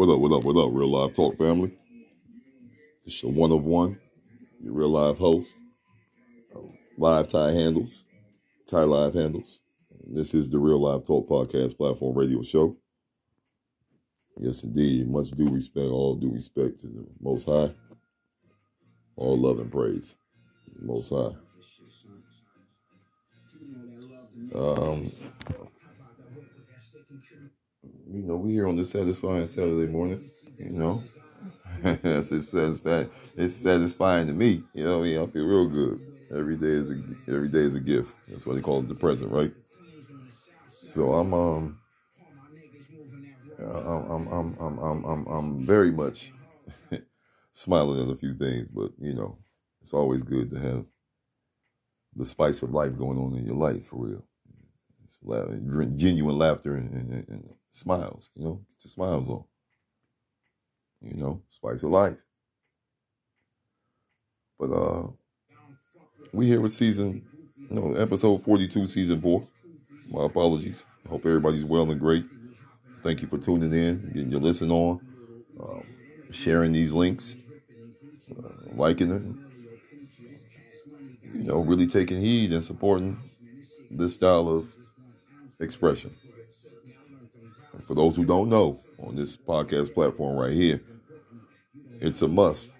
What up, what up, what up, Real Live Talk family? It's your one of one, your real live host, uh, Live Ty Handles, Ty Live Handles. This is the Real Live Talk Podcast Platform Radio Show. Yes, indeed. Much due respect, all due respect to the Most High. All love and praise. Most High. Um, you know, we're here on this satisfying Saturday morning. You know, it's, it's satisfying. It's satisfying to me. You know, I mean, I feel real good. Every day is a every day is a gift. That's why they call it the present, right? So I'm um, I'm I'm I'm I'm I'm I'm, I'm very much smiling at a few things, but you know, it's always good to have the spice of life going on in your life for real. It's genuine laughter and, and, and smiles, you know, get your smiles on. You know, spice of life. But uh we here with season, you know, episode 42, season four. My apologies. Hope everybody's well and great. Thank you for tuning in, getting your listen on, um, sharing these links, uh, liking it, you know, really taking heed and supporting this style of expression. For those who don't know, on this podcast platform right here, it's a must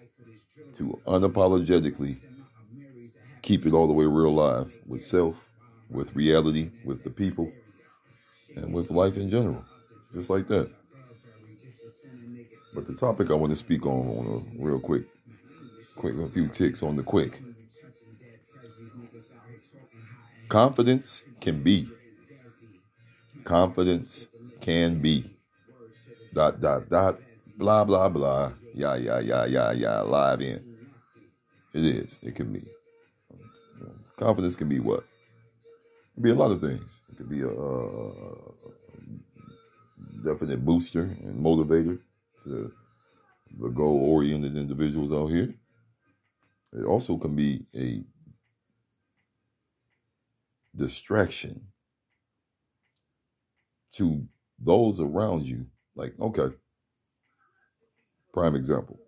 to unapologetically keep it all the way real live with self, with reality, with the people, and with life in general. Just like that. But the topic I want to speak on, on a real quick, quick, a few ticks on the quick. Confidence can be. Confidence can be. Dot, dot, dot, blah, blah, blah. Yeah, yeah, yeah, yeah, yeah. Live in. It is. It can be. Confidence can be what? It can be a lot of things. It could be a, a definite booster and motivator to the goal oriented individuals out here. It also can be a distraction to those around you. Like, okay, prime example.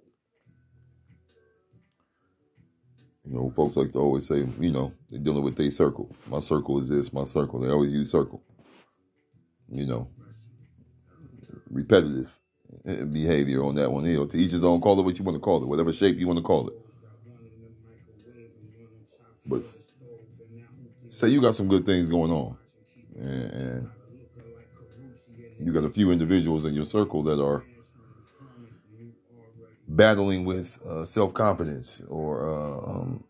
You know, folks like to always say, you know, they're dealing with their circle. My circle is this, my circle. They always use circle. You know, repetitive behavior on that one. You know, to each his own, call it what you want to call it, whatever shape you want to call it. But say you got some good things going on, and you got a few individuals in your circle that are battling with uh, self confidence or uh, um,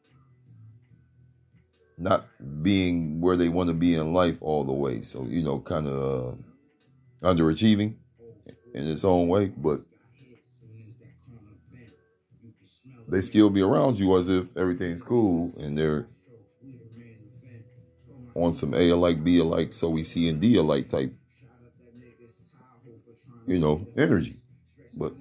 not being where they want to be in life all the way. So, you know, kind of uh, underachieving in its own way, but they still be around you as if everything's cool and they're on some A alike, B alike, so we see and D alike type, you know, energy. But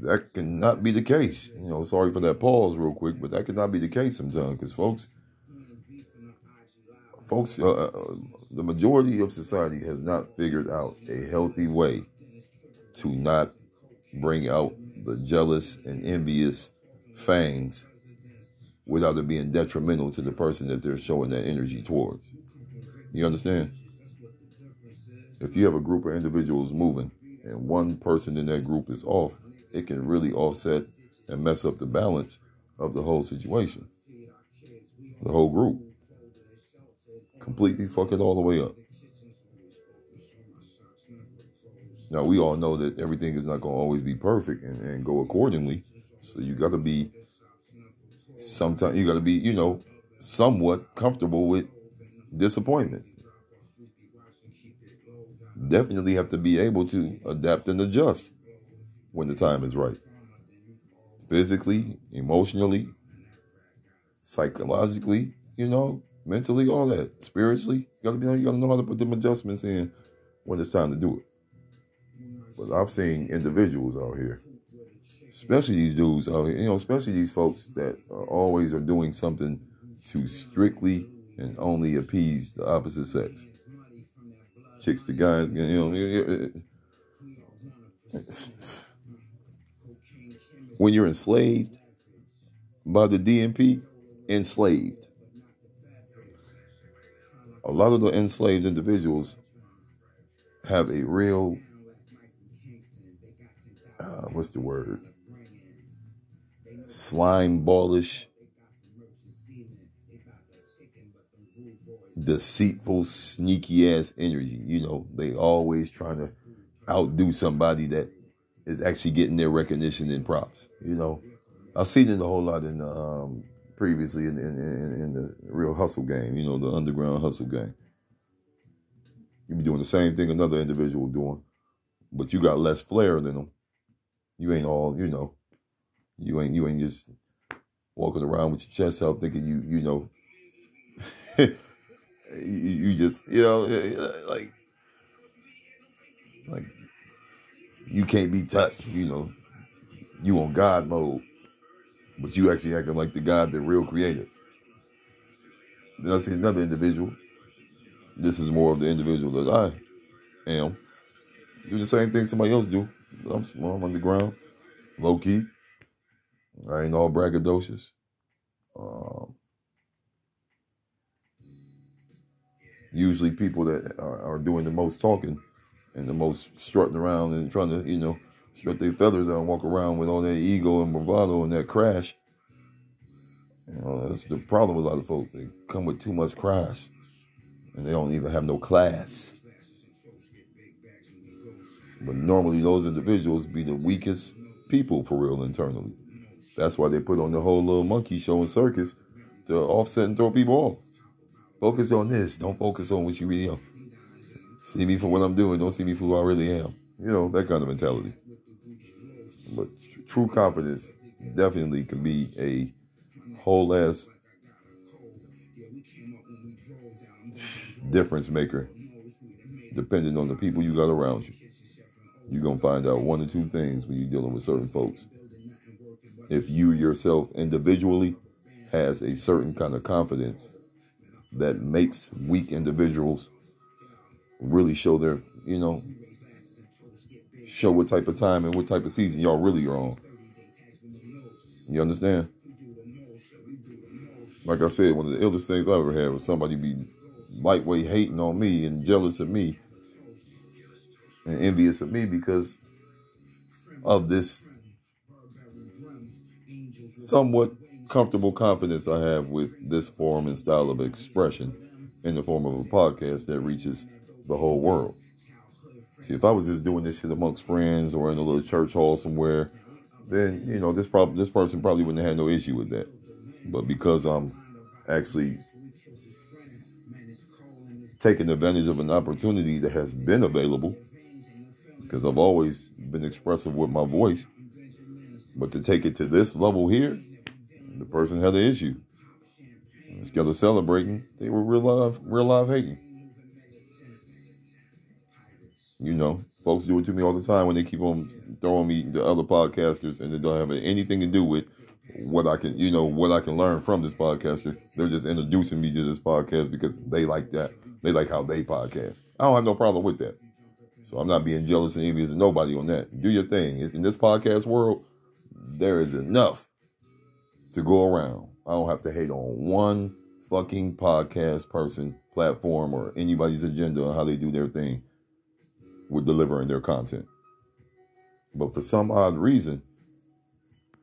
that cannot be the case. You know, sorry for that pause real quick, but that cannot be the case sometimes because folks, folks, uh, uh, the majority of society has not figured out a healthy way to not bring out the jealous and envious fangs without it being detrimental to the person that they're showing that energy towards. You understand? If you have a group of individuals moving and one person in that group is off, it can really offset and mess up the balance of the whole situation. The whole group. Completely fuck it all the way up. Now we all know that everything is not gonna always be perfect and, and go accordingly. So you gotta be sometimes you gotta be, you know, somewhat comfortable with disappointment. Definitely have to be able to adapt and adjust when the time is right. Physically, emotionally, psychologically, you know, mentally, all that. Spiritually, you gotta be you gotta know how to put them adjustments in when it's time to do it. But I've seen individuals out here, especially these dudes out here, you know, especially these folks that are always are doing something to strictly and only appease the opposite sex. Chicks to guys. You know, when you're enslaved by the DNP, enslaved. A lot of the enslaved individuals have a real, uh, what's the word? Slime ballish, deceitful, sneaky ass energy. You know, they always trying to outdo somebody that is actually getting their recognition and props. You know, I've seen it a whole lot in the, um, previously in, in, in, in, the real hustle game. You know, the underground hustle game. You be doing the same thing another individual doing, but you got less flair than them. You ain't all, you know, you ain't you ain't just walking around with your chest out thinking you you know. you, just you know like like you can't be touched, you know. You on God mode, but you actually acting like the God the real Creator. Then I see another individual. This is more of the individual that I am. Do the same thing somebody else do. I'm small, I'm underground, low key. I ain't all braggadocious. Um, usually, people that are, are doing the most talking and the most strutting around and trying to, you know, strut their feathers out and walk around with all that ego and bravado and that crash. You know, that's the problem with a lot of folks. They come with too much crash and they don't even have no class. But normally those individuals be the weakest people for real internally. That's why they put on the whole little monkey show and circus to offset and throw people off. Focus on this. Don't focus on what you really are. See me for what I'm doing. Don't see me for who I really am. You know, that kind of mentality. But true confidence definitely can be a whole ass difference maker depending on the people you got around you. You're going to find out one or two things when you're dealing with certain folks. If you yourself individually has a certain kind of confidence that makes weak individuals really show their, you know, show what type of time and what type of season y'all really are on. You understand? Like I said, one of the illest things I ever had was somebody be lightweight hating on me and jealous of me and envious of me because of this somewhat comfortable confidence I have with this form and style of expression in the form of a podcast that reaches the whole world. See, if I was just doing this shit amongst friends or in a little church hall somewhere, then you know this prob- this person probably wouldn't have no issue with that. But because I'm actually taking advantage of an opportunity that has been available, because I've always been expressive with my voice, but to take it to this level here, the person had the issue. Instead of celebrating, they were real live, real live hating. You know, folks do it to me all the time when they keep on throwing me to other podcasters and they don't have anything to do with what I can, you know, what I can learn from this podcaster. They're just introducing me to this podcast because they like that. They like how they podcast. I don't have no problem with that. So I'm not being jealous and envious of nobody on that. Do your thing. In this podcast world, there is enough to go around. I don't have to hate on one fucking podcast person, platform, or anybody's agenda on how they do their thing with delivering their content. But for some odd reason,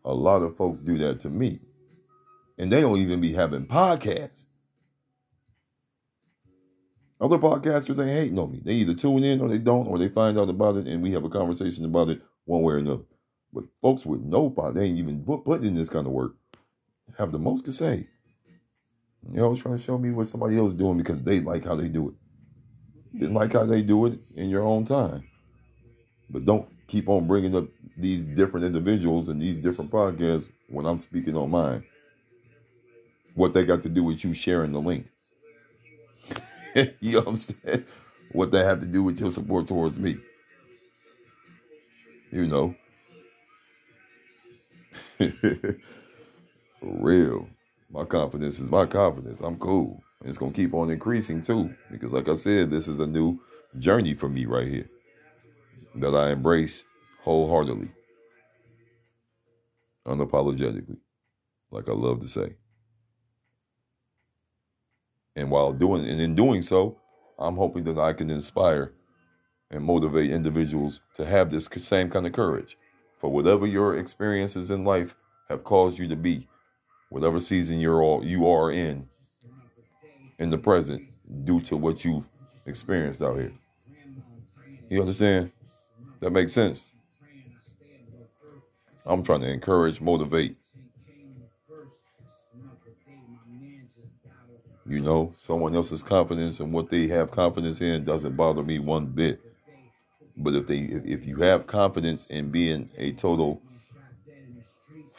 a lot of folks do that to me. And they don't even be having podcasts. Other podcasters ain't hating on me. They either tune in or they don't, or they find out about it and we have a conversation about it one way or another. But folks with no pod, they ain't even put, put in this kind of work, have the most to say. You know, trying to show me what somebody else is doing because they like how they do it. Didn't like how they do it in your own time. But don't keep on bringing up these different individuals and these different podcasts when I'm speaking on mine. What they got to do with you sharing the link. you saying? What they have to do with your support towards me. You know. For real. My confidence is my confidence. I'm cool. It's gonna keep on increasing too. Because like I said, this is a new journey for me right here that I embrace wholeheartedly, unapologetically, like I love to say. And while doing and in doing so, I'm hoping that I can inspire and motivate individuals to have this same kind of courage for whatever your experiences in life have caused you to be, whatever season you're all you are in in the present due to what you've experienced out here. You understand? That makes sense. I'm trying to encourage, motivate. You know, someone else's confidence and what they have confidence in doesn't bother me one bit. But if they if, if you have confidence in being a total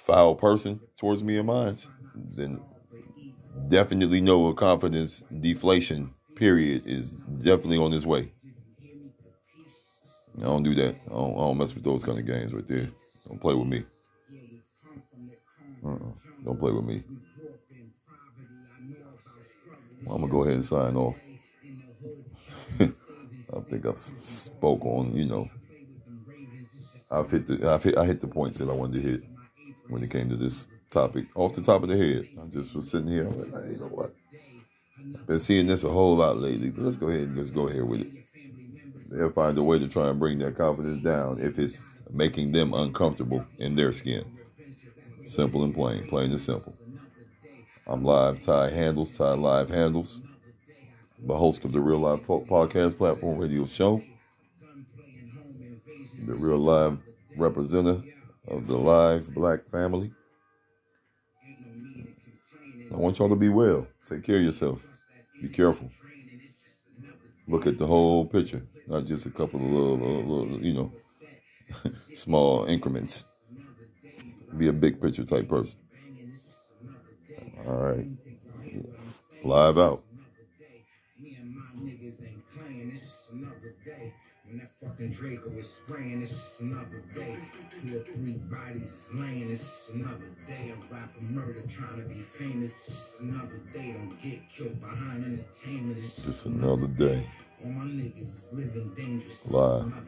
foul person towards me and mine, then definitely know a confidence deflation period is definitely on its way. I don't do that. I don't, I don't mess with those kind of games right there. Don't play with me. Uh-uh. Don't play with me. Well, I'm gonna go ahead and sign off. I think I've spoke on, you know, I've hit the I've hit, I hit the points that I wanted to hit when it came to this topic off the top of the head. I just was sitting here. I'm like, hey, you know what? I've been seeing this a whole lot lately, but let's go ahead and let's go ahead with it. They'll find a way to try and bring their confidence down if it's making them uncomfortable in their skin. Simple and plain, plain and simple. I'm live, Ty Handles, Ty Live Handles, the host of the Real Live Talk Podcast Platform Radio Show, the Real Live representative of the Live Black family. I want y'all to be well. Take care of yourself. Be careful. Look at the whole picture, not just a couple of little, little, little you know, small increments. Be a big picture type person. All right. Live out. Draco is spraying. It's just another day. Two or three bodies laying. It's just another day. A rapper murder trying to be famous. It's just another day. Don't get killed behind entertainment. It's just, just another day. All my niggas living dangerous. Live.